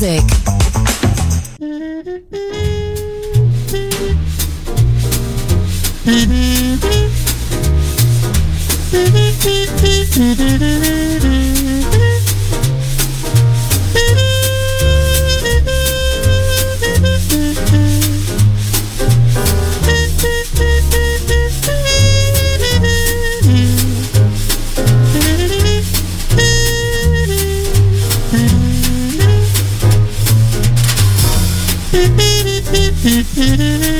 Music. Mm-hmm.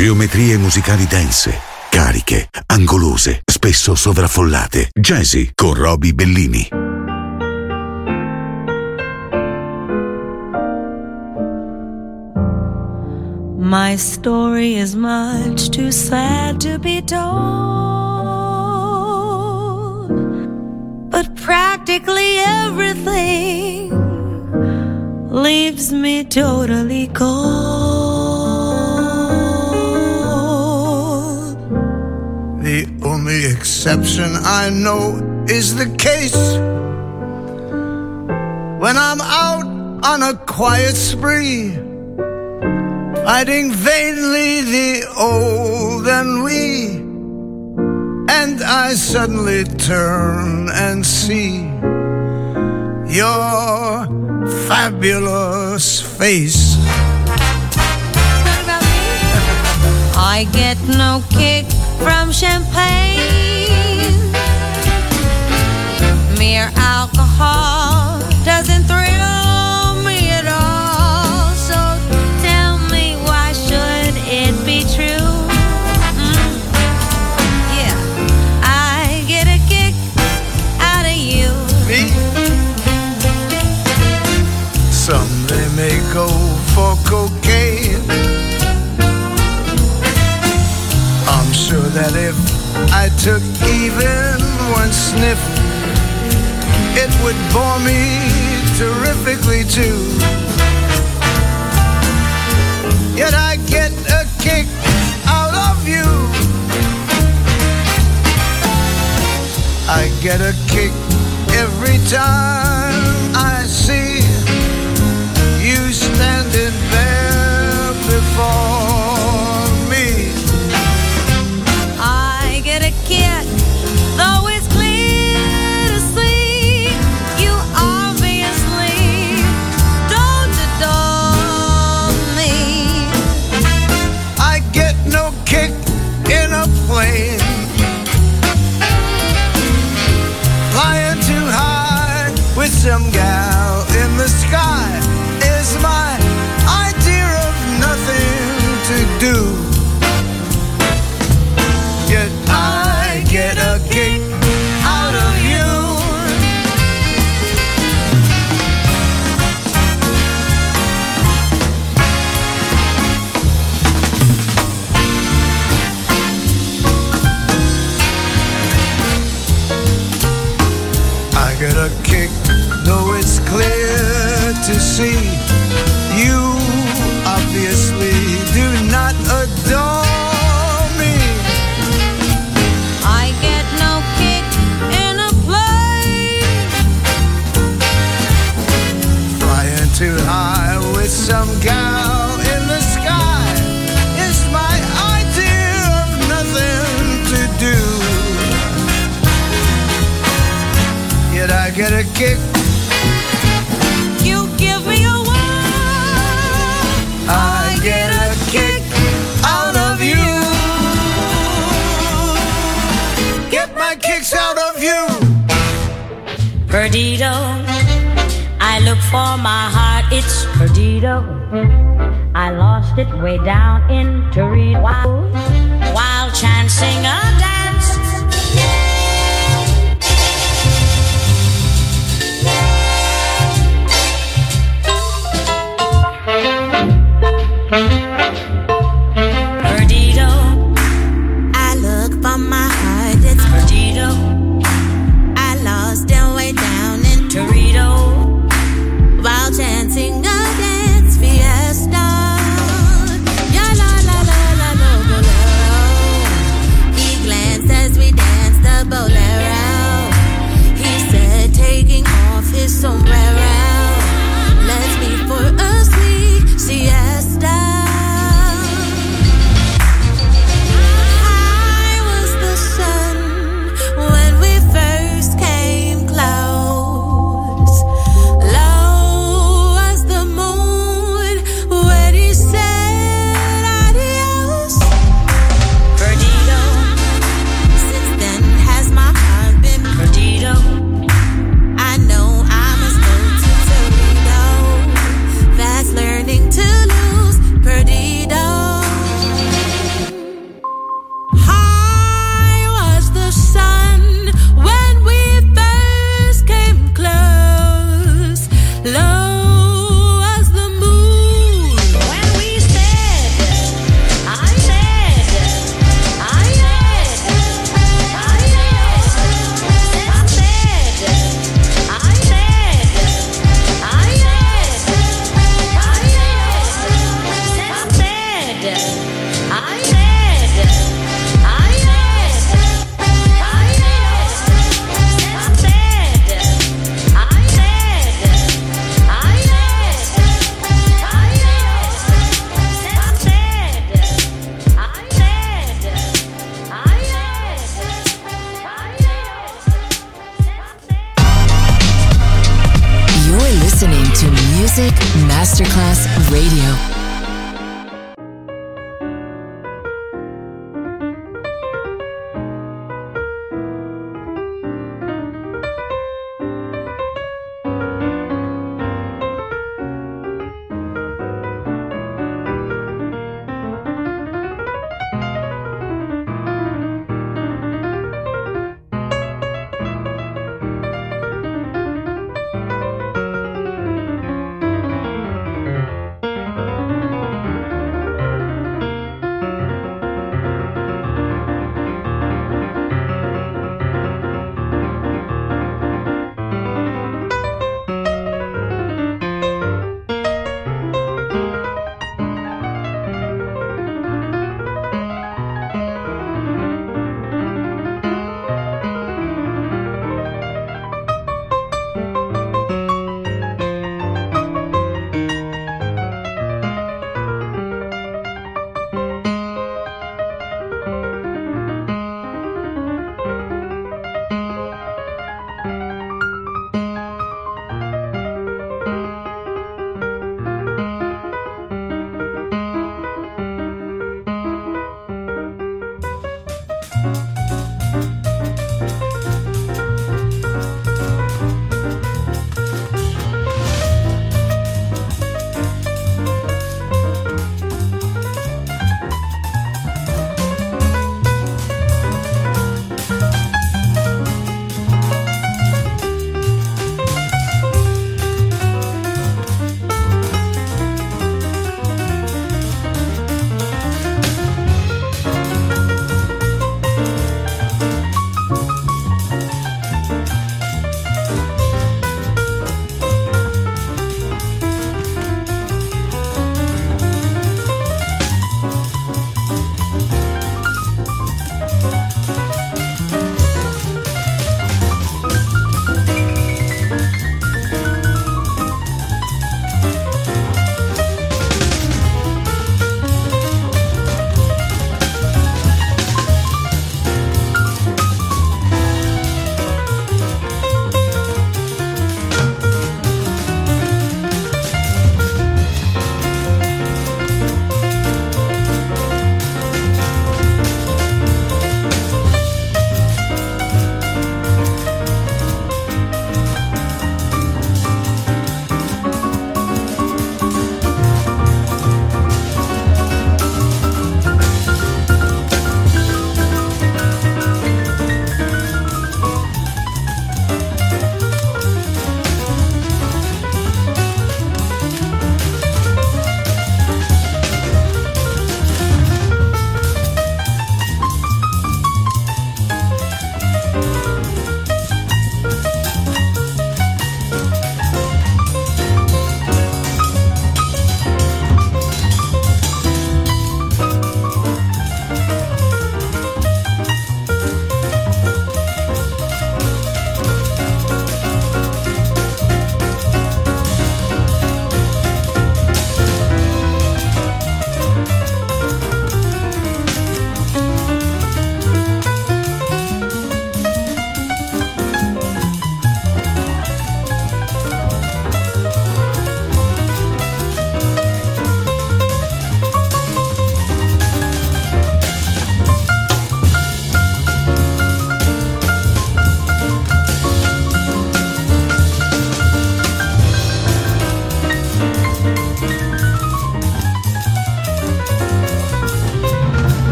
Geometrie musicali dense, cariche, angolose, spesso sovraffollate. Jazzy con Roby Bellini. My story is much too sad to be told. But practically everything leaves me totally cold. Only exception I know is the case when I'm out on a quiet spree, fighting vainly the old and we. And I suddenly turn and see your fabulous face. I get no kick from champagne. Mere alcohol doesn't thrill that if I took even one sniff, it would bore me terrifically too. Yet I get a kick out of you. I get a kick every time You give me a whirl. I get a kick out of you. Get my kicks out of you. Perdido. I look for my heart, it's perdido. I lost it way down in Torino while, while chancing a